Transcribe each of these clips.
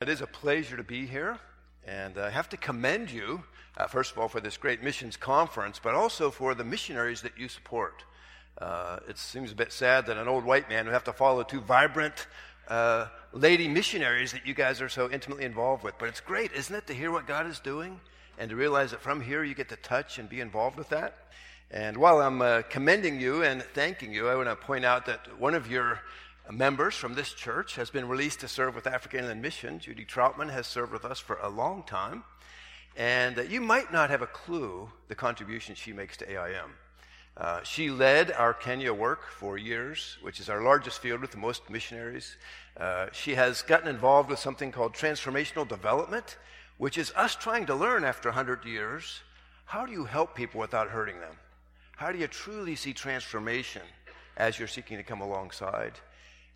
It is a pleasure to be here, and I have to commend you, uh, first of all, for this great missions conference, but also for the missionaries that you support. Uh, it seems a bit sad that an old white man would have to follow two vibrant uh, lady missionaries that you guys are so intimately involved with. But it's great, isn't it, to hear what God is doing and to realize that from here you get to touch and be involved with that. And while I'm uh, commending you and thanking you, I want to point out that one of your members from this church has been released to serve with Africa Inland Mission. Judy Troutman has served with us for a long time. And uh, you might not have a clue the contribution she makes to AIM. Uh, she led our Kenya work for years, which is our largest field with the most missionaries. Uh, she has gotten involved with something called transformational development, which is us trying to learn after 100 years how do you help people without hurting them? How do you truly see transformation as you're seeking to come alongside?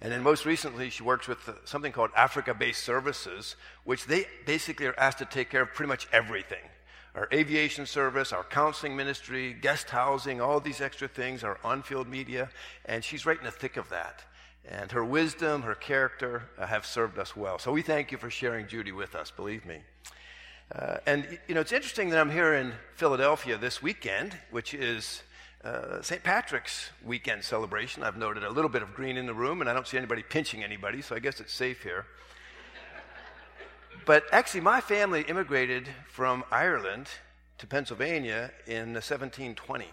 And then most recently, she works with something called Africa based services, which they basically are asked to take care of pretty much everything our aviation service, our counseling ministry, guest housing, all these extra things, our on field media. And she's right in the thick of that. And her wisdom, her character uh, have served us well. So we thank you for sharing Judy with us, believe me. Uh, and, you know, it's interesting that I'm here in Philadelphia this weekend, which is uh, St. Patrick's weekend celebration. I've noted a little bit of green in the room, and I don't see anybody pinching anybody, so I guess it's safe here. but actually, my family immigrated from Ireland to Pennsylvania in 1720.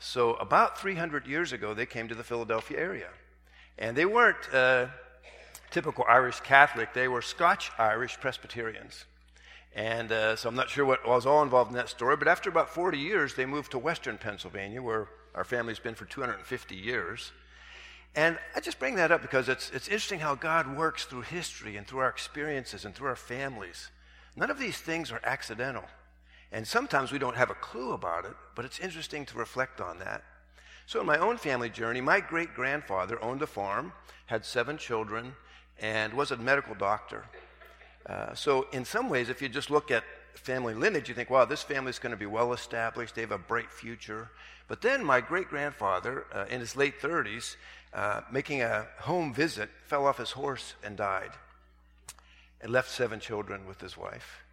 So, about 300 years ago, they came to the Philadelphia area. And they weren't uh, typical Irish Catholic, they were Scotch Irish Presbyterians. And uh, so I'm not sure what was all involved in that story, but after about 40 years, they moved to western Pennsylvania, where our family's been for 250 years. And I just bring that up because it's, it's interesting how God works through history and through our experiences and through our families. None of these things are accidental. And sometimes we don't have a clue about it, but it's interesting to reflect on that. So, in my own family journey, my great grandfather owned a farm, had seven children, and was a medical doctor. Uh, so, in some ways, if you just look at family lineage, you think, wow, this family's going to be well established, they have a bright future. But then my great grandfather, uh, in his late 30s, uh, making a home visit, fell off his horse and died, and left seven children with his wife.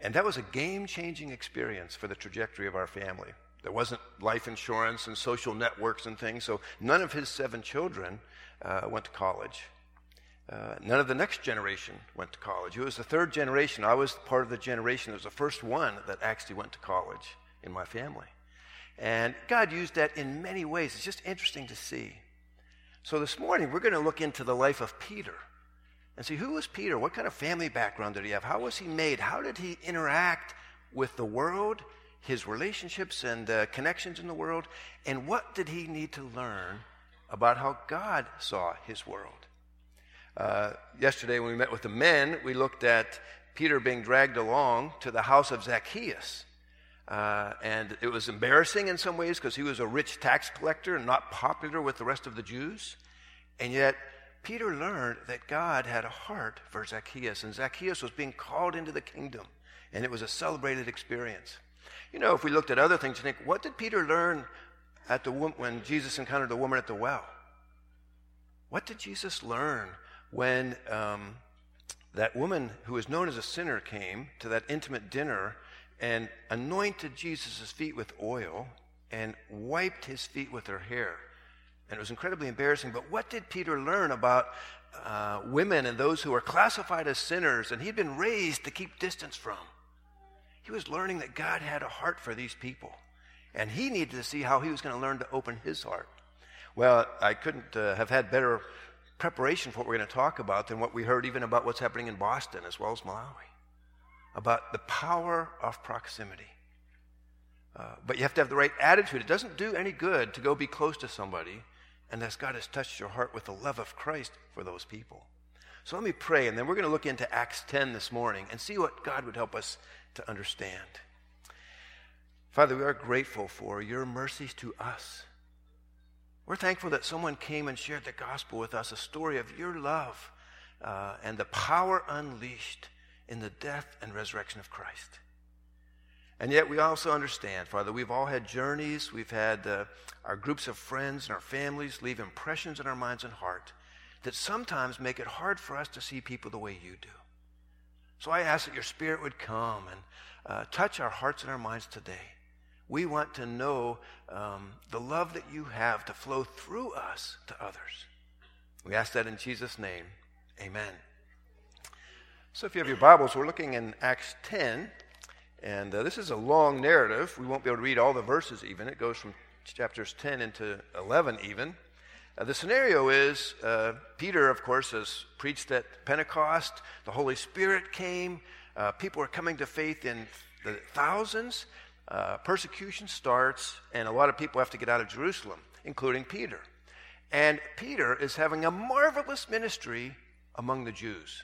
And that was a game changing experience for the trajectory of our family. There wasn't life insurance and social networks and things, so none of his seven children uh, went to college. Uh, none of the next generation went to college. It was the third generation. I was part of the generation that was the first one that actually went to college in my family. And God used that in many ways. It's just interesting to see. So this morning, we're going to look into the life of Peter and see who was Peter? What kind of family background did he have? How was he made? How did he interact with the world, his relationships and uh, connections in the world? And what did he need to learn about how God saw his world? Uh, yesterday, when we met with the men, we looked at Peter being dragged along to the house of Zacchaeus. Uh, and it was embarrassing in some ways because he was a rich tax collector and not popular with the rest of the Jews. And yet, Peter learned that God had a heart for Zacchaeus, and Zacchaeus was being called into the kingdom, and it was a celebrated experience. You know, if we looked at other things, you think, what did Peter learn at the when Jesus encountered the woman at the well? What did Jesus learn when um, that woman who was known as a sinner came to that intimate dinner and anointed Jesus' feet with oil and wiped his feet with her hair. And it was incredibly embarrassing. But what did Peter learn about uh, women and those who are classified as sinners and he'd been raised to keep distance from? He was learning that God had a heart for these people. And he needed to see how he was going to learn to open his heart. Well, I couldn't uh, have had better preparation for what we're going to talk about than what we heard even about what's happening in Boston as well as Malawi. About the power of proximity. Uh, but you have to have the right attitude. It doesn't do any good to go be close to somebody unless God has touched your heart with the love of Christ for those people. So let me pray, and then we're going to look into Acts 10 this morning and see what God would help us to understand. Father, we are grateful for your mercies to us. We're thankful that someone came and shared the gospel with us, a story of your love uh, and the power unleashed in the death and resurrection of Christ. And yet, we also understand, Father, we've all had journeys, we've had uh, our groups of friends and our families leave impressions in our minds and heart that sometimes make it hard for us to see people the way you do. So I ask that your Spirit would come and uh, touch our hearts and our minds today. We want to know um, the love that you have to flow through us to others. We ask that in Jesus' name. Amen. So if you have your Bibles, we're looking in Acts 10. And uh, this is a long narrative. We won't be able to read all the verses even. It goes from chapters 10 into 11 even. Uh, the scenario is uh, Peter, of course, has preached at Pentecost. The Holy Spirit came. Uh, people are coming to faith in the thousands. Uh, persecution starts, and a lot of people have to get out of Jerusalem, including Peter. And Peter is having a marvelous ministry among the Jews.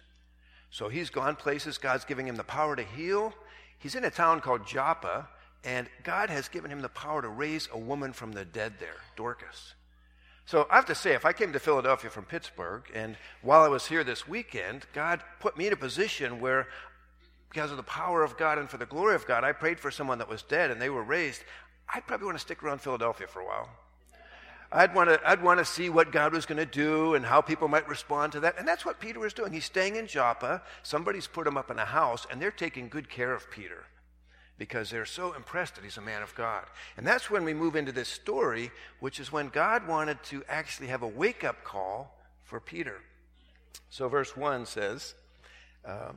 So he's gone places. God's giving him the power to heal. He's in a town called Joppa, and God has given him the power to raise a woman from the dead there, Dorcas. So I have to say, if I came to Philadelphia from Pittsburgh, and while I was here this weekend, God put me in a position where, because of the power of God and for the glory of God, I prayed for someone that was dead and they were raised. I'd probably want to stick around Philadelphia for a while. I'd want to, I'd want to see what God was going to do and how people might respond to that. And that's what Peter was doing. He's staying in Joppa. Somebody's put him up in a house, and they're taking good care of Peter because they're so impressed that he's a man of God. And that's when we move into this story, which is when God wanted to actually have a wake up call for Peter. So, verse 1 says um,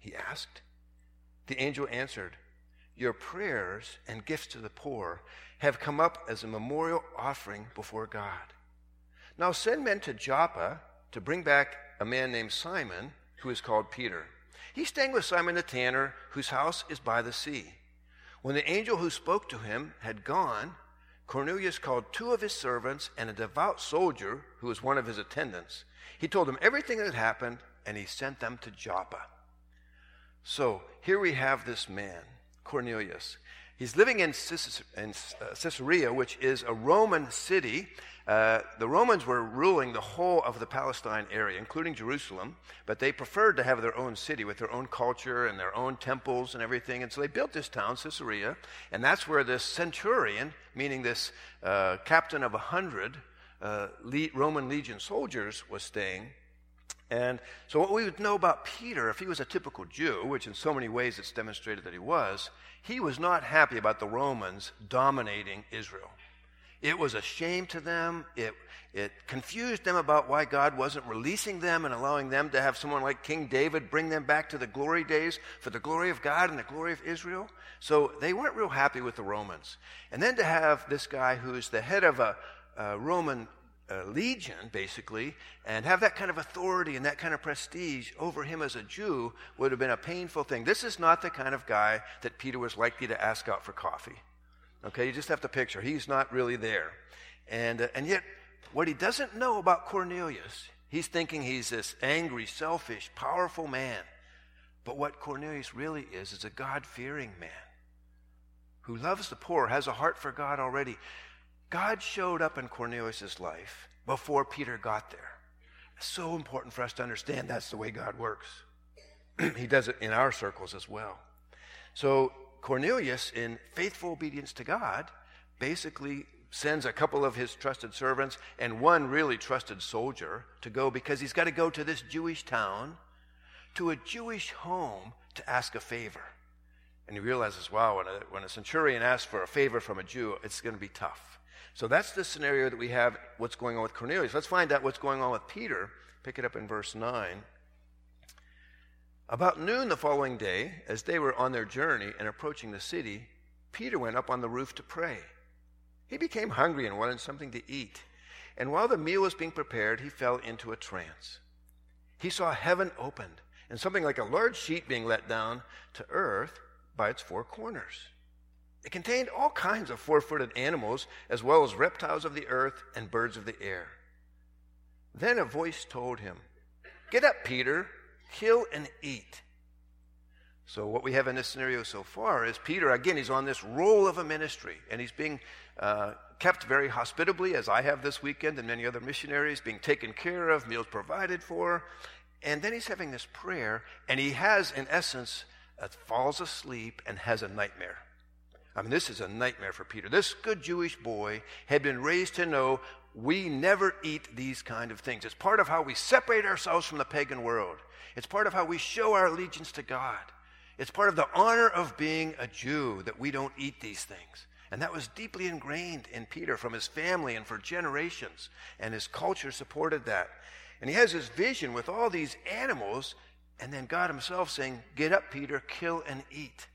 He asked. The angel answered, Your prayers and gifts to the poor have come up as a memorial offering before God. Now send men to Joppa to bring back a man named Simon, who is called Peter. He's staying with Simon the tanner, whose house is by the sea. When the angel who spoke to him had gone, Cornelius called two of his servants and a devout soldier who was one of his attendants. He told them everything that had happened, and he sent them to Joppa. So here we have this man, Cornelius. He's living in uh, Caesarea, which is a Roman city. Uh, the Romans were ruling the whole of the Palestine area, including Jerusalem, but they preferred to have their own city with their own culture and their own temples and everything. And so they built this town, Caesarea, and that's where this centurion, meaning this uh, captain of a hundred uh, Roman legion soldiers, was staying. And so, what we would know about Peter, if he was a typical Jew, which in so many ways it's demonstrated that he was, he was not happy about the Romans dominating Israel. It was a shame to them. It, it confused them about why God wasn't releasing them and allowing them to have someone like King David bring them back to the glory days for the glory of God and the glory of Israel. So they weren't real happy with the Romans. And then to have this guy who's the head of a, a Roman uh, legion, basically, and have that kind of authority and that kind of prestige over him as a Jew would have been a painful thing. This is not the kind of guy that Peter was likely to ask out for coffee. Okay, you just have to picture. He's not really there. And, uh, and yet, what he doesn't know about Cornelius, he's thinking he's this angry, selfish, powerful man. But what Cornelius really is, is a God fearing man who loves the poor, has a heart for God already. God showed up in Cornelius' life before Peter got there. It's so important for us to understand that's the way God works. he does it in our circles as well. So Cornelius, in faithful obedience to God, basically sends a couple of his trusted servants and one really trusted soldier to go because he's got to go to this Jewish town, to a Jewish home to ask a favor. And he realizes, wow, when a, when a centurion asks for a favor from a Jew, it's going to be tough. So that's the scenario that we have what's going on with Cornelius. Let's find out what's going on with Peter. Pick it up in verse 9. About noon the following day, as they were on their journey and approaching the city, Peter went up on the roof to pray. He became hungry and wanted something to eat. And while the meal was being prepared, he fell into a trance. He saw heaven opened and something like a large sheet being let down to earth by its four corners. It contained all kinds of four footed animals, as well as reptiles of the earth and birds of the air. Then a voice told him, Get up, Peter, kill and eat. So, what we have in this scenario so far is Peter, again, he's on this role of a ministry, and he's being uh, kept very hospitably, as I have this weekend, and many other missionaries, being taken care of, meals provided for. And then he's having this prayer, and he has, in essence, uh, falls asleep and has a nightmare. I mean, this is a nightmare for Peter. This good Jewish boy had been raised to know we never eat these kind of things. It's part of how we separate ourselves from the pagan world. It's part of how we show our allegiance to God. It's part of the honor of being a Jew that we don't eat these things. And that was deeply ingrained in Peter from his family and for generations. And his culture supported that. And he has this vision with all these animals, and then God himself saying, Get up, Peter, kill and eat.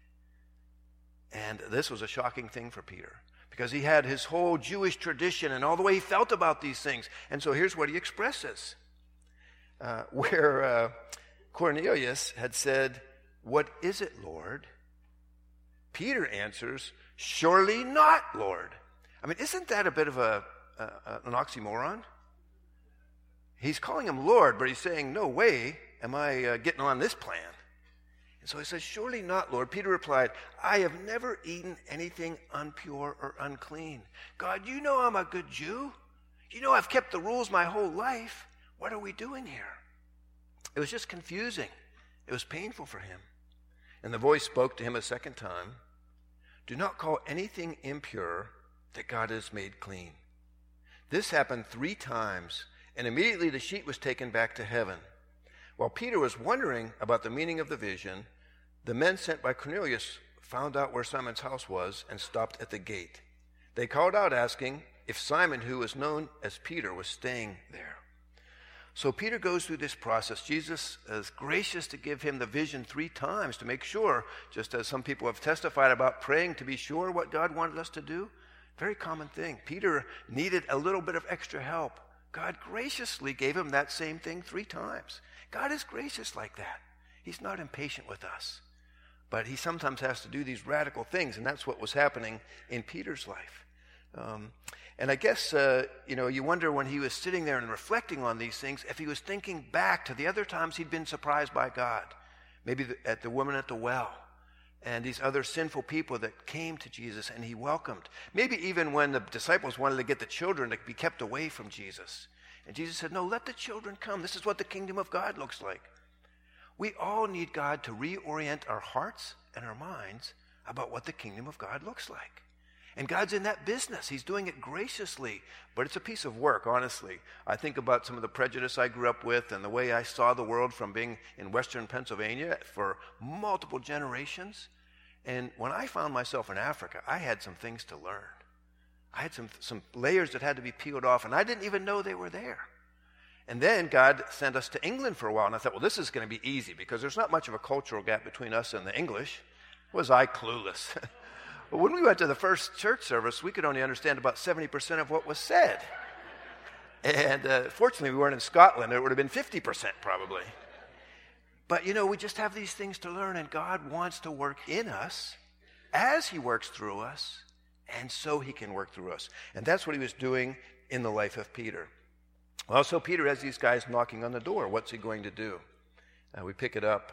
And this was a shocking thing for Peter because he had his whole Jewish tradition and all the way he felt about these things. And so here's what he expresses uh, where uh, Cornelius had said, what is it, Lord? Peter answers, Surely not, Lord. I mean, isn't that a bit of a, an oxymoron? He's calling him Lord, but he's saying, No way am I uh, getting on this plan. And so he says, Surely not, Lord. Peter replied, I have never eaten anything impure or unclean. God, you know I'm a good Jew. You know I've kept the rules my whole life. What are we doing here? It was just confusing. It was painful for him. And the voice spoke to him a second time Do not call anything impure that God has made clean. This happened three times, and immediately the sheet was taken back to heaven. While Peter was wondering about the meaning of the vision, the men sent by Cornelius found out where Simon's house was and stopped at the gate. They called out, asking if Simon, who was known as Peter, was staying there. So Peter goes through this process. Jesus is gracious to give him the vision three times to make sure, just as some people have testified about praying to be sure what God wanted us to do. Very common thing. Peter needed a little bit of extra help. God graciously gave him that same thing three times. God is gracious like that. He's not impatient with us. But he sometimes has to do these radical things, and that's what was happening in Peter's life. Um, and I guess, uh, you know, you wonder when he was sitting there and reflecting on these things, if he was thinking back to the other times he'd been surprised by God. Maybe the, at the woman at the well and these other sinful people that came to Jesus and he welcomed. Maybe even when the disciples wanted to get the children to be kept away from Jesus. And Jesus said, No, let the children come. This is what the kingdom of God looks like. We all need God to reorient our hearts and our minds about what the kingdom of God looks like. And God's in that business. He's doing it graciously, but it's a piece of work, honestly. I think about some of the prejudice I grew up with and the way I saw the world from being in western Pennsylvania for multiple generations. And when I found myself in Africa, I had some things to learn. I had some, some layers that had to be peeled off, and I didn't even know they were there. And then God sent us to England for a while, and I thought, well, this is going to be easy because there's not much of a cultural gap between us and the English. Was I clueless? But when we went to the first church service, we could only understand about 70% of what was said. And uh, fortunately, we weren't in Scotland. It would have been 50% probably. But you know, we just have these things to learn, and God wants to work in us as He works through us, and so He can work through us. And that's what He was doing in the life of Peter. Well, so Peter has these guys knocking on the door. What's he going to do? Uh, we pick it up.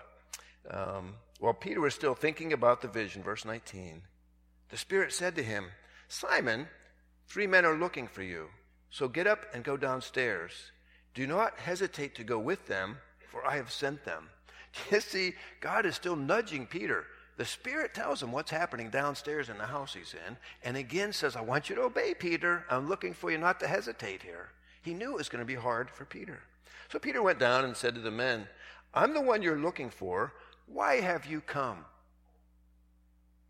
Um, while Peter was still thinking about the vision, verse 19, the Spirit said to him, Simon, three men are looking for you. So get up and go downstairs. Do not hesitate to go with them, for I have sent them. You see, God is still nudging Peter. The Spirit tells him what's happening downstairs in the house he's in, and again says, I want you to obey, Peter. I'm looking for you not to hesitate here. He knew it was going to be hard for Peter. So Peter went down and said to the men, I'm the one you're looking for. Why have you come?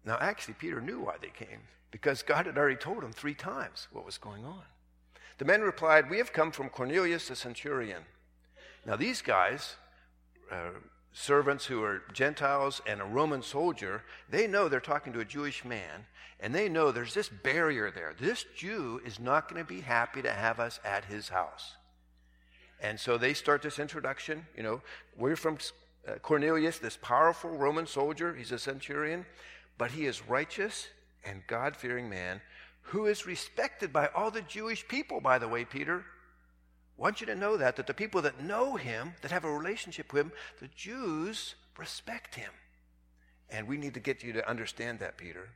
Now, actually, Peter knew why they came because God had already told him three times what was going on. The men replied, We have come from Cornelius the centurion. Now, these guys, uh, servants who are Gentiles and a Roman soldier, they know they're talking to a Jewish man, and they know there's this barrier there. This Jew is not going to be happy to have us at his house. And so they start this introduction. You know, we're from uh, Cornelius, this powerful Roman soldier. He's a centurion but he is righteous and God fearing man who is respected by all the Jewish people, by the way, Peter. I want you to know that, that the people that know him, that have a relationship with him, the Jews respect him. And we need to get you to understand that, Peter.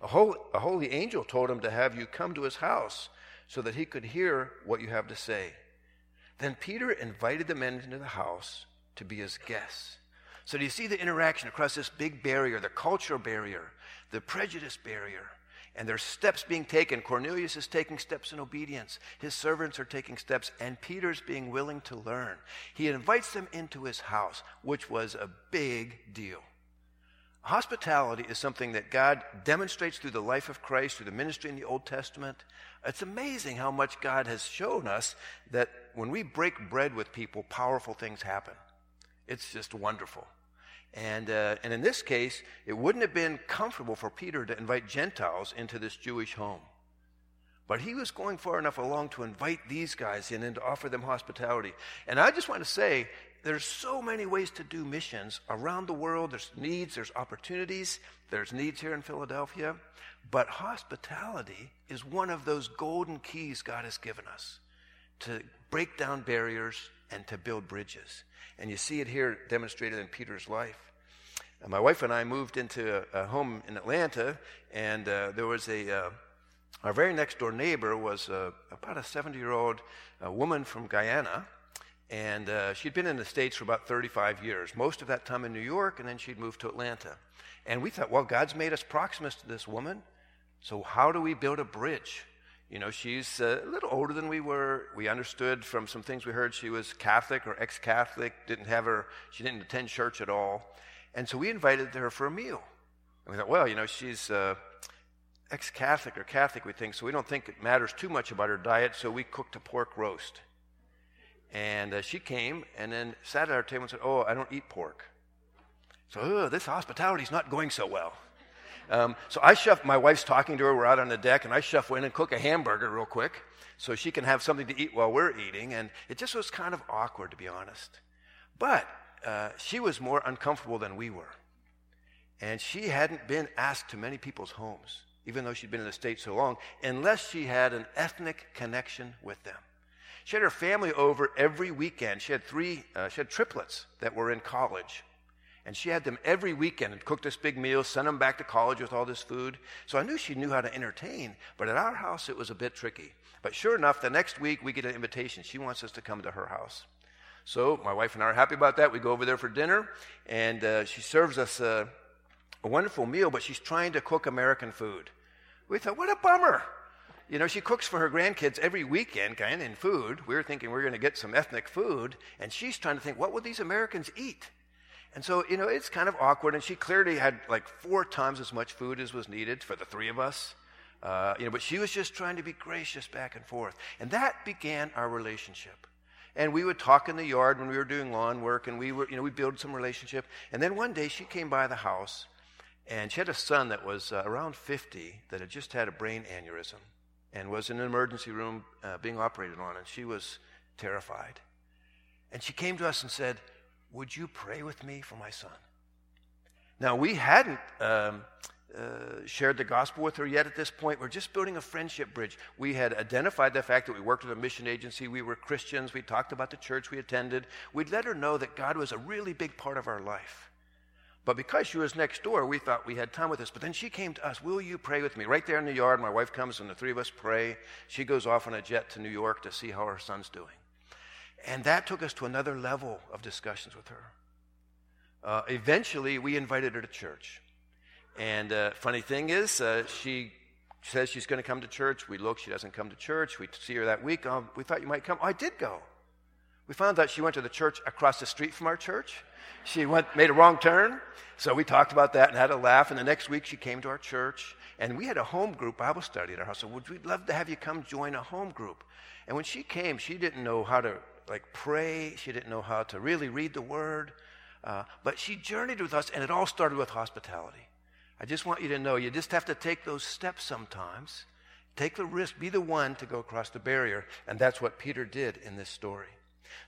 A holy, a holy angel told him to have you come to his house so that he could hear what you have to say. Then Peter invited the men into the house to be his guests. So, do you see the interaction across this big barrier, the cultural barrier, the prejudice barrier? And there's steps being taken. Cornelius is taking steps in obedience. His servants are taking steps, and Peter's being willing to learn. He invites them into his house, which was a big deal. Hospitality is something that God demonstrates through the life of Christ, through the ministry in the Old Testament. It's amazing how much God has shown us that when we break bread with people, powerful things happen. It's just wonderful. And, uh, and in this case, it wouldn't have been comfortable for Peter to invite Gentiles into this Jewish home. But he was going far enough along to invite these guys in and to offer them hospitality. And I just want to say, there's so many ways to do missions around the world. There's needs, there's opportunities, there's needs here in Philadelphia. But hospitality is one of those golden keys God has given us to break down barriers and to build bridges. And you see it here demonstrated in Peter's life. Uh, my wife and I moved into a, a home in Atlanta, and uh, there was a, uh, our very next door neighbor was uh, about a 70 year old uh, woman from Guyana. And she'd been in the States for about 35 years, most of that time in New York, and then she'd moved to Atlanta. And we thought, well, God's made us Proximus to this woman, so how do we build a bridge? You know, she's a little older than we were. We understood from some things we heard she was Catholic or ex Catholic, didn't have her, she didn't attend church at all. And so we invited her for a meal. And we thought, well, you know, she's uh, ex Catholic or Catholic, we think, so we don't think it matters too much about her diet, so we cooked a pork roast. And uh, she came and then sat at our table and said, Oh, I don't eat pork. So, oh, this hospitality's not going so well. Um, so I shuffle, my wife's talking to her, we're out on the deck, and I shuffle in and cook a hamburger real quick so she can have something to eat while we're eating. And it just was kind of awkward, to be honest. But uh, she was more uncomfortable than we were. And she hadn't been asked to many people's homes, even though she'd been in the States so long, unless she had an ethnic connection with them. She had her family over every weekend. She had three, uh, she had triplets that were in college. And she had them every weekend and cooked this big meal, sent them back to college with all this food. So I knew she knew how to entertain, but at our house it was a bit tricky. But sure enough, the next week we get an invitation. She wants us to come to her house. So my wife and I are happy about that. We go over there for dinner, and uh, she serves us a, a wonderful meal, but she's trying to cook American food. We thought, what a bummer. You know, she cooks for her grandkids every weekend, Guyana food. We were thinking we are going to get some ethnic food, and she's trying to think, what would these Americans eat? And so, you know, it's kind of awkward. And she clearly had like four times as much food as was needed for the three of us. Uh, you know, but she was just trying to be gracious back and forth. And that began our relationship. And we would talk in the yard when we were doing lawn work, and we were, you know, we built some relationship. And then one day she came by the house, and she had a son that was uh, around 50 that had just had a brain aneurysm and was in an emergency room uh, being operated on, and she was terrified. And she came to us and said, would you pray with me for my son? Now, we hadn't um, uh, shared the gospel with her yet at this point. We're just building a friendship bridge. We had identified the fact that we worked with a mission agency. We were Christians. We talked about the church we attended. We'd let her know that God was a really big part of our life. But because she was next door, we thought we had time with us. But then she came to us, Will you pray with me? Right there in the yard, my wife comes and the three of us pray. She goes off on a jet to New York to see how her son's doing. And that took us to another level of discussions with her. Uh, eventually, we invited her to church. And uh, funny thing is, uh, she says she's going to come to church. We look, she doesn't come to church. We see her that week. Um, we thought you might come. Oh, I did go. We found out she went to the church across the street from our church. She went, made a wrong turn. So we talked about that and had a laugh. And the next week she came to our church. And we had a home group Bible study at our house. So we'd love to have you come join a home group. And when she came, she didn't know how to like pray. She didn't know how to really read the word. Uh, but she journeyed with us, and it all started with hospitality. I just want you to know you just have to take those steps sometimes. Take the risk, be the one to go across the barrier. And that's what Peter did in this story.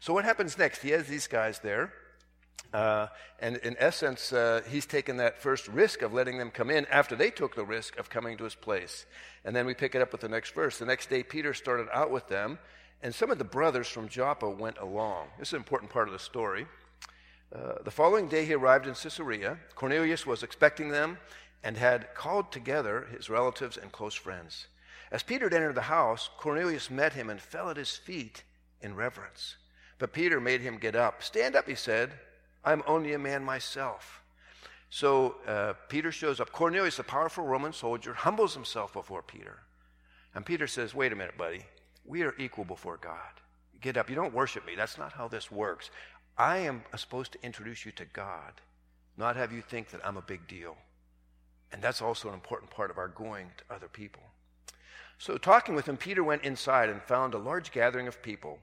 So, what happens next? He has these guys there. Uh, and in essence, uh, he's taken that first risk of letting them come in after they took the risk of coming to his place. And then we pick it up with the next verse. The next day, Peter started out with them and some of the brothers from Joppa went along. This is an important part of the story. Uh, the following day he arrived in Caesarea. Cornelius was expecting them and had called together his relatives and close friends. As Peter entered the house, Cornelius met him and fell at his feet in reverence. But Peter made him get up. Stand up, he said. I'm only a man myself. So uh, Peter shows up. Cornelius, a powerful Roman soldier, humbles himself before Peter. And Peter says, Wait a minute, buddy. We are equal before God. Get up. You don't worship me. That's not how this works. I am supposed to introduce you to God, not have you think that I'm a big deal. And that's also an important part of our going to other people. So, talking with him, Peter went inside and found a large gathering of people.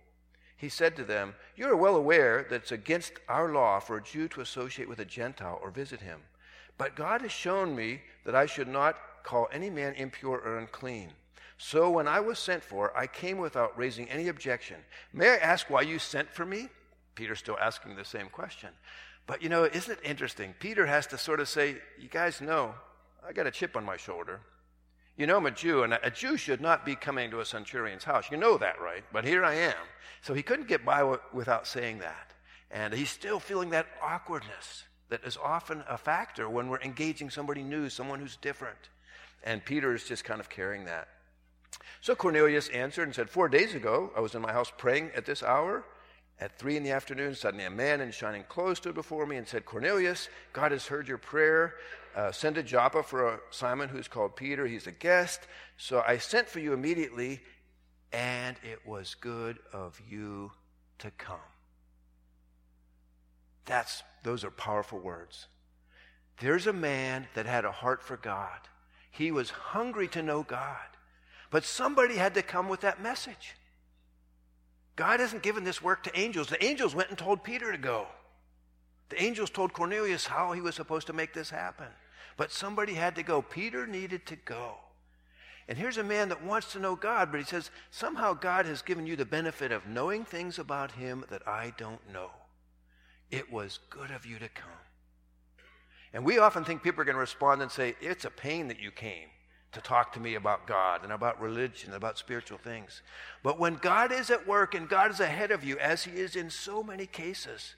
He said to them, You are well aware that it's against our law for a Jew to associate with a Gentile or visit him. But God has shown me that I should not call any man impure or unclean. So when I was sent for, I came without raising any objection. May I ask why you sent for me? Peter's still asking the same question. But you know, isn't it interesting? Peter has to sort of say, You guys know, I got a chip on my shoulder. You know I'm a Jew, and a Jew should not be coming to a centurion's house. You know that, right? But here I am. So he couldn't get by w- without saying that. And he's still feeling that awkwardness that is often a factor when we're engaging somebody new, someone who's different. And Peter is just kind of carrying that. So Cornelius answered and said, Four days ago, I was in my house praying at this hour. At three in the afternoon, suddenly a man in shining clothes stood before me and said, Cornelius, God has heard your prayer. Uh, send to Joppa for a Simon who's called Peter. He's a guest. So I sent for you immediately, and it was good of you to come. That's, those are powerful words. There's a man that had a heart for God. He was hungry to know God. But somebody had to come with that message. God hasn't given this work to angels. The angels went and told Peter to go. The angels told Cornelius how he was supposed to make this happen. But somebody had to go. Peter needed to go. And here's a man that wants to know God, but he says, somehow God has given you the benefit of knowing things about him that I don't know. It was good of you to come. And we often think people are going to respond and say, It's a pain that you came to talk to me about God and about religion and about spiritual things. But when God is at work and God is ahead of you, as He is in so many cases,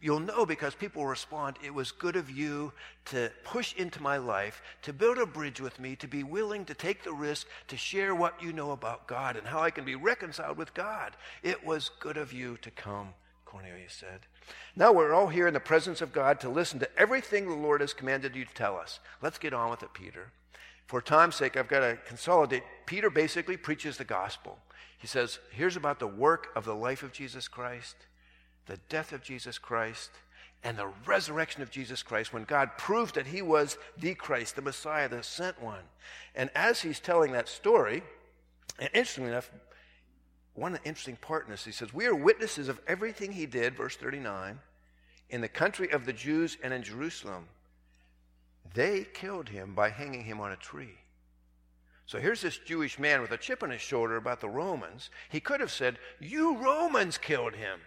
you'll know because people respond, it was good of you to push into my life, to build a bridge with me, to be willing to take the risk to share what you know about God and how I can be reconciled with God. It was good of you to come, Cornelius said. Now we're all here in the presence of God to listen to everything the Lord has commanded you to tell us. Let's get on with it, Peter. For time's sake, I've got to consolidate. Peter basically preaches the gospel. He says, here's about the work of the life of Jesus Christ, the death of Jesus Christ, and the resurrection of Jesus Christ when God proved that he was the Christ, the Messiah, the sent one. And as he's telling that story, and interestingly enough, one interesting part in this, he says, We are witnesses of everything he did, verse 39, in the country of the Jews and in Jerusalem they killed him by hanging him on a tree. So here's this Jewish man with a chip on his shoulder about the Romans. He could have said, You Romans killed him.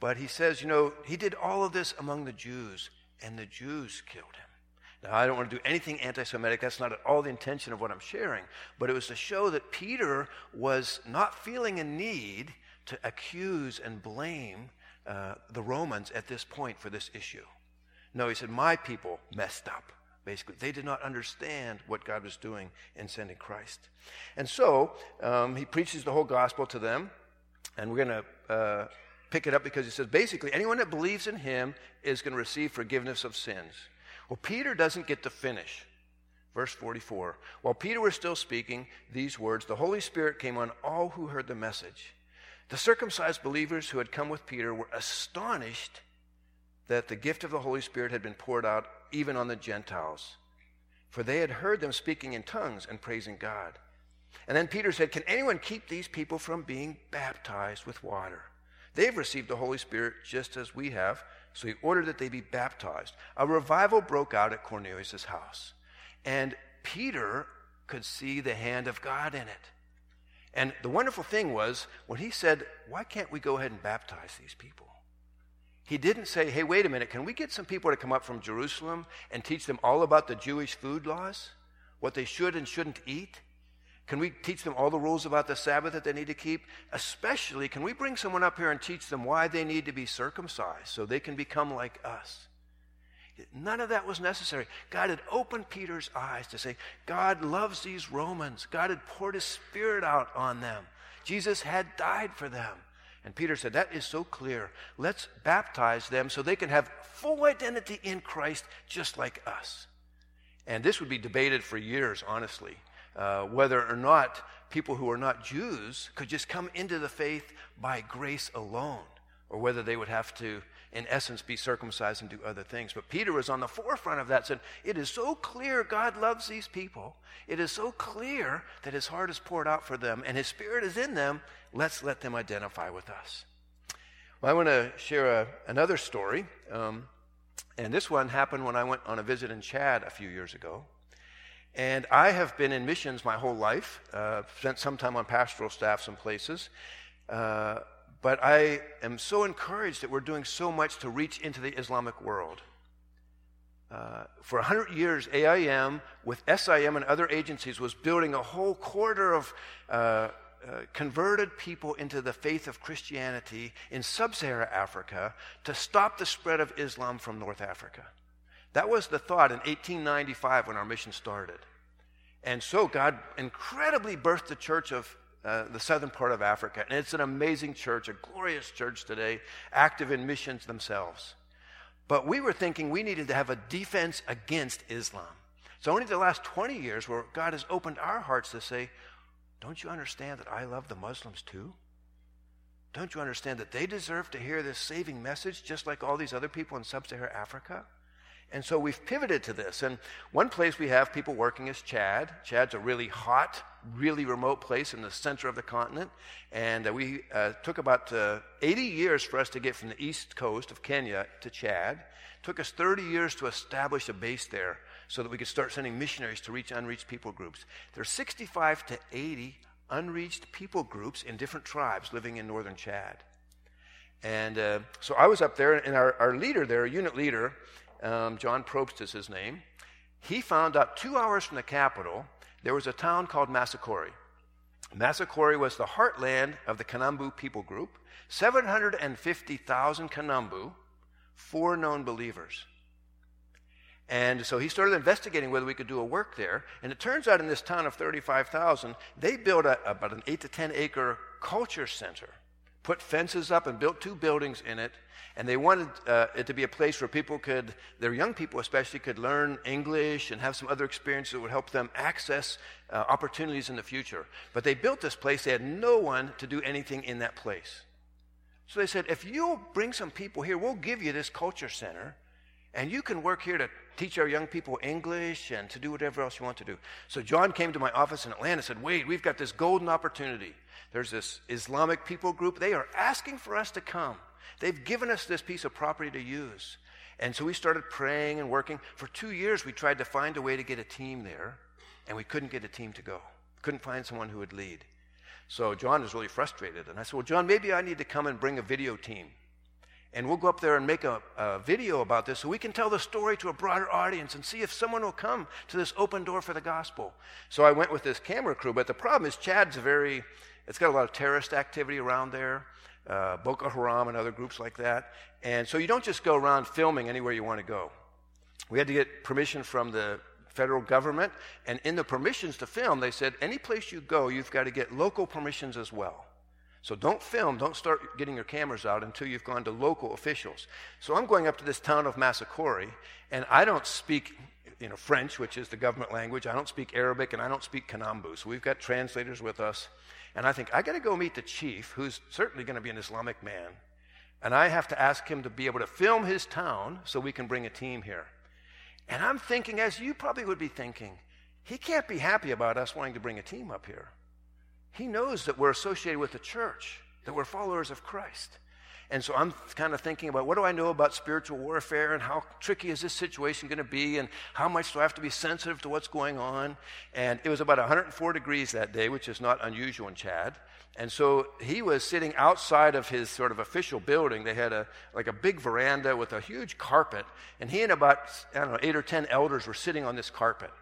But he says, You know, he did all of this among the Jews, and the Jews killed him. Now, I don't want to do anything anti Semitic. That's not at all the intention of what I'm sharing. But it was to show that Peter was not feeling a need to accuse and blame uh, the Romans at this point for this issue. No, he said, My people messed up. Basically, they did not understand what God was doing in sending Christ. And so um, he preaches the whole gospel to them. And we're going to uh, pick it up because he says basically, anyone that believes in him is going to receive forgiveness of sins. Well, Peter doesn't get to finish. Verse 44 While Peter was still speaking these words, the Holy Spirit came on all who heard the message. The circumcised believers who had come with Peter were astonished that the gift of the Holy Spirit had been poured out even on the Gentiles, for they had heard them speaking in tongues and praising God. And then Peter said, Can anyone keep these people from being baptized with water? They've received the Holy Spirit just as we have, so he ordered that they be baptized. A revival broke out at Cornelius' house, and Peter could see the hand of God in it. And the wonderful thing was when he said, Why can't we go ahead and baptize these people? He didn't say, hey, wait a minute, can we get some people to come up from Jerusalem and teach them all about the Jewish food laws? What they should and shouldn't eat? Can we teach them all the rules about the Sabbath that they need to keep? Especially, can we bring someone up here and teach them why they need to be circumcised so they can become like us? None of that was necessary. God had opened Peter's eyes to say, God loves these Romans. God had poured his spirit out on them. Jesus had died for them. And Peter said, That is so clear. Let's baptize them so they can have full identity in Christ just like us. And this would be debated for years, honestly, uh, whether or not people who are not Jews could just come into the faith by grace alone, or whether they would have to in essence, be circumcised and do other things. But Peter was on the forefront of that, said, It is so clear God loves these people. It is so clear that his heart is poured out for them and his spirit is in them. Let's let them identify with us. Well, I want to share a, another story. Um, and this one happened when I went on a visit in Chad a few years ago. And I have been in missions my whole life, uh, spent some time on pastoral staff some places. Uh, but I am so encouraged that we're doing so much to reach into the Islamic world. Uh, for 100 years, AIM, with SIM and other agencies, was building a whole quarter of uh, converted people into the faith of Christianity in sub Saharan Africa to stop the spread of Islam from North Africa. That was the thought in 1895 when our mission started. And so God incredibly birthed the church of uh, the southern part of Africa. And it's an amazing church, a glorious church today, active in missions themselves. But we were thinking we needed to have a defense against Islam. So only the last 20 years where God has opened our hearts to say, don't you understand that I love the Muslims too? Don't you understand that they deserve to hear this saving message just like all these other people in sub Saharan Africa? And so we've pivoted to this. And one place we have people working is Chad. Chad's a really hot, really remote place in the center of the continent. And uh, we uh, took about uh, 80 years for us to get from the east coast of Kenya to Chad. It took us 30 years to establish a base there so that we could start sending missionaries to reach unreached people groups. There are 65 to 80 unreached people groups in different tribes living in northern Chad. And uh, so I was up there, and our, our leader there, unit leader, um, John Probst is his name, he found out two hours from the capital, there was a town called Massakori. Massakori was the heartland of the Kanembu people group. 750,000 Kanembu, four known believers. And so he started investigating whether we could do a work there. And it turns out in this town of 35,000, they built a, about an 8 to 10 acre culture center, put fences up and built two buildings in it and they wanted uh, it to be a place where people could, their young people especially, could learn English and have some other experiences that would help them access uh, opportunities in the future. But they built this place, they had no one to do anything in that place. So they said, if you'll bring some people here, we'll give you this culture center, and you can work here to teach our young people English and to do whatever else you want to do. So John came to my office in Atlanta and said, Wade, we've got this golden opportunity. There's this Islamic people group. They are asking for us to come. They've given us this piece of property to use. And so we started praying and working. For two years, we tried to find a way to get a team there, and we couldn't get a team to go. Couldn't find someone who would lead. So John was really frustrated. And I said, Well, John, maybe I need to come and bring a video team. And we'll go up there and make a, a, video about this so we can tell the story to a broader audience and see if someone will come to this open door for the gospel. So I went with this camera crew, but the problem is Chad's very, it's got a lot of terrorist activity around there uh, Boko Haram and other groups like that. And so you don't just go around filming anywhere you want to go. We had to get permission from the federal government, and in the permissions to film, they said any place you go, you've got to get local permissions as well. So don't film, don't start getting your cameras out until you've gone to local officials. So I'm going up to this town of Massakori, and I don't speak you know, French, which is the government language. I don't speak Arabic, and I don't speak Kanembu. So we've got translators with us. And I think, I got to go meet the chief, who's certainly going to be an Islamic man. And I have to ask him to be able to film his town so we can bring a team here. And I'm thinking, as you probably would be thinking, he can't be happy about us wanting to bring a team up here. He knows that we're associated with the church, that we're followers of Christ. And so I'm kind of thinking about what do I know about spiritual warfare and how tricky is this situation going to be and how much do I have to be sensitive to what's going on. And it was about 104 degrees that day, which is not unusual in Chad. And so he was sitting outside of his sort of official building. They had a like a big veranda with a huge carpet, and he and about I don't know eight or ten elders were sitting on this carpet.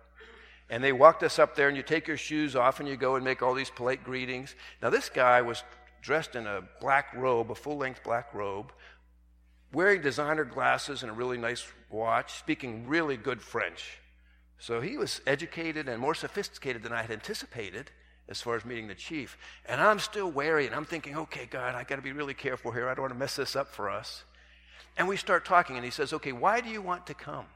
And they walked us up there, and you take your shoes off and you go and make all these polite greetings. Now, this guy was dressed in a black robe, a full length black robe, wearing designer glasses and a really nice watch, speaking really good French. So he was educated and more sophisticated than I had anticipated as far as meeting the chief. And I'm still wary, and I'm thinking, okay, God, I got to be really careful here. I don't want to mess this up for us. And we start talking, and he says, okay, why do you want to come?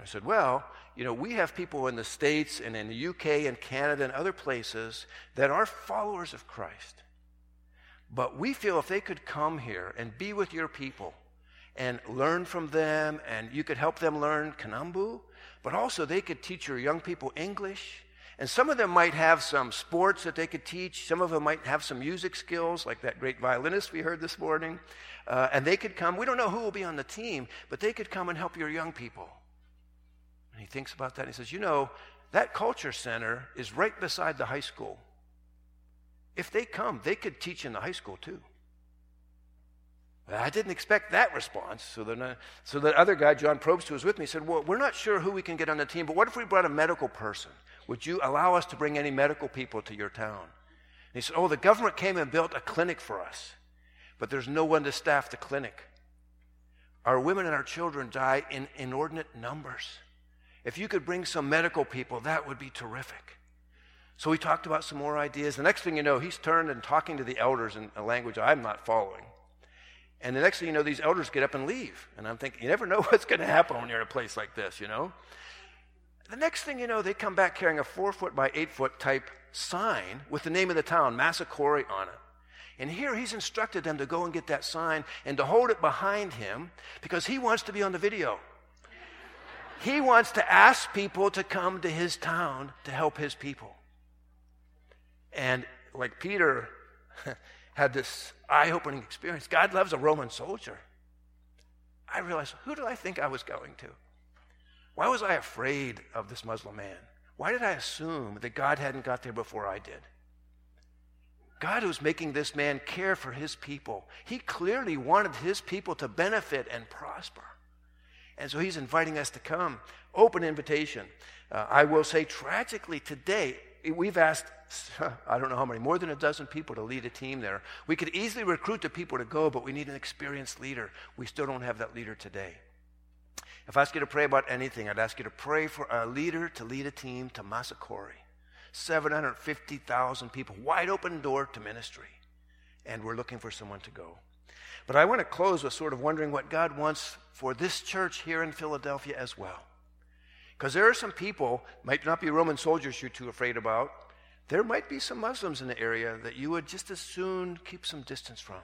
I said, well, you know, we have people in the States and in the UK and Canada and other places that are followers of Christ. But we feel if they could come here and be with your people and learn from them, and you could help them learn Kanembu, but also they could teach your young people English. And some of them might have some sports that they could teach. Some of them might have some music skills, like that great violinist we heard this morning. Uh, and they could come. We don't know who will be on the team, but they could come and help your young people. And he thinks about that and he says, You know, that culture center is right beside the high school. If they come, they could teach in the high school too. I didn't expect that response. So, the, so the other guy, John Probst, who was with me, said, Well, we're not sure who we can get on the team, but what if we brought a medical person? Would you allow us to bring any medical people to your town? And he said, Oh, the government came and built a clinic for us, but there's no one to staff the clinic. Our women and our children die in inordinate numbers. If you could bring some medical people, that would be terrific. So we talked about some more ideas. The next thing you know, he's turned and talking to the elders in a language I'm not following. And the next thing you know, these elders get up and leave. And I'm thinking, you never know what's going to happen when you're in a place like this, you know? The next thing you know, they come back carrying a four foot by eight foot type sign with the name of the town, Massakory, on it. And here he's instructed them to go and get that sign and to hold it behind him because he wants to be on the video. He wants to ask people to come to his town to help his people. And like Peter had this eye opening experience, God loves a Roman soldier. I realized, who did I think I was going to? Why was I afraid of this Muslim man? Why did I assume that God hadn't got there before I did? God was making this man care for his people. He clearly wanted his people to benefit and prosper. And so he's inviting us to come. Open invitation. Uh, I will say, tragically, today, we've asked, I don't know how many, more than a dozen people to lead a team there. We could easily recruit the people to go, but we need an experienced leader. We still don't have that leader today. If I ask you to pray about anything, I'd ask you to pray for a leader to lead a team to Massakory. 750,000 people, wide open door to ministry. And we're looking for someone to go. But I want to close with sort of wondering what God wants for this church here in Philadelphia as well. Because there are some people, might not be Roman soldiers you're too afraid about. There might be some Muslims in the area that you would just as soon keep some distance from.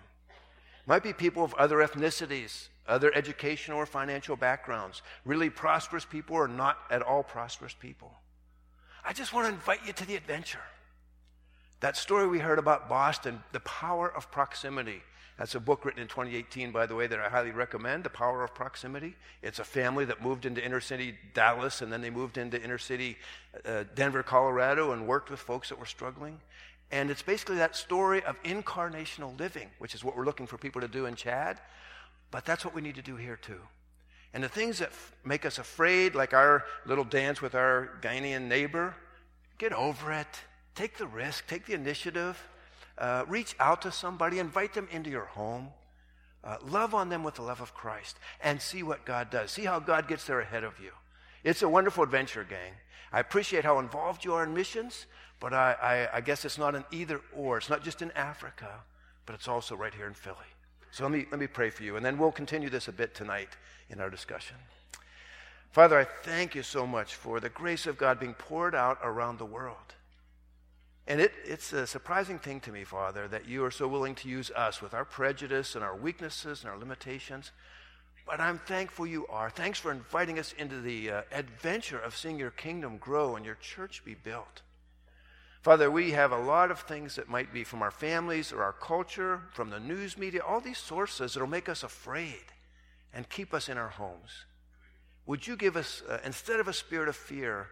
Might be people of other ethnicities, other educational or financial backgrounds, really prosperous people or not at all prosperous people. I just want to invite you to the adventure. That story we heard about Boston, the power of proximity. That's a book written in 2018, by the way, that I highly recommend The Power of Proximity. It's a family that moved into inner city Dallas and then they moved into inner city uh, Denver, Colorado, and worked with folks that were struggling. And it's basically that story of incarnational living, which is what we're looking for people to do in Chad. But that's what we need to do here too. And the things that f- make us afraid, like our little dance with our Ghanaian neighbor, get over it. Take the risk, take the initiative. Uh, reach out to somebody, invite them into your home. Uh, love on them with the love of Christ and see what God does. See how God gets there ahead of you. It's a wonderful adventure, gang. I appreciate how involved you are in missions, but I, I, I guess it's not an either or. It's not just in Africa, but it's also right here in Philly. So let me, let me pray for you, and then we'll continue this a bit tonight in our discussion. Father, I thank you so much for the grace of God being poured out around the world. And it, it's a surprising thing to me, Father, that you are so willing to use us with our prejudice and our weaknesses and our limitations. But I'm thankful you are. Thanks for inviting us into the uh, adventure of seeing your kingdom grow and your church be built. Father, we have a lot of things that might be from our families or our culture, from the news media, all these sources that will make us afraid and keep us in our homes. Would you give us, uh, instead of a spirit of fear,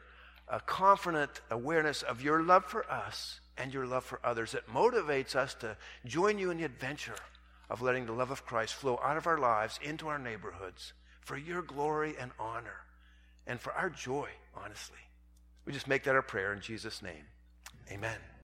a confident awareness of your love for us and your love for others that motivates us to join you in the adventure of letting the love of Christ flow out of our lives into our neighborhoods for your glory and honor and for our joy, honestly. We just make that our prayer in Jesus' name. Amen.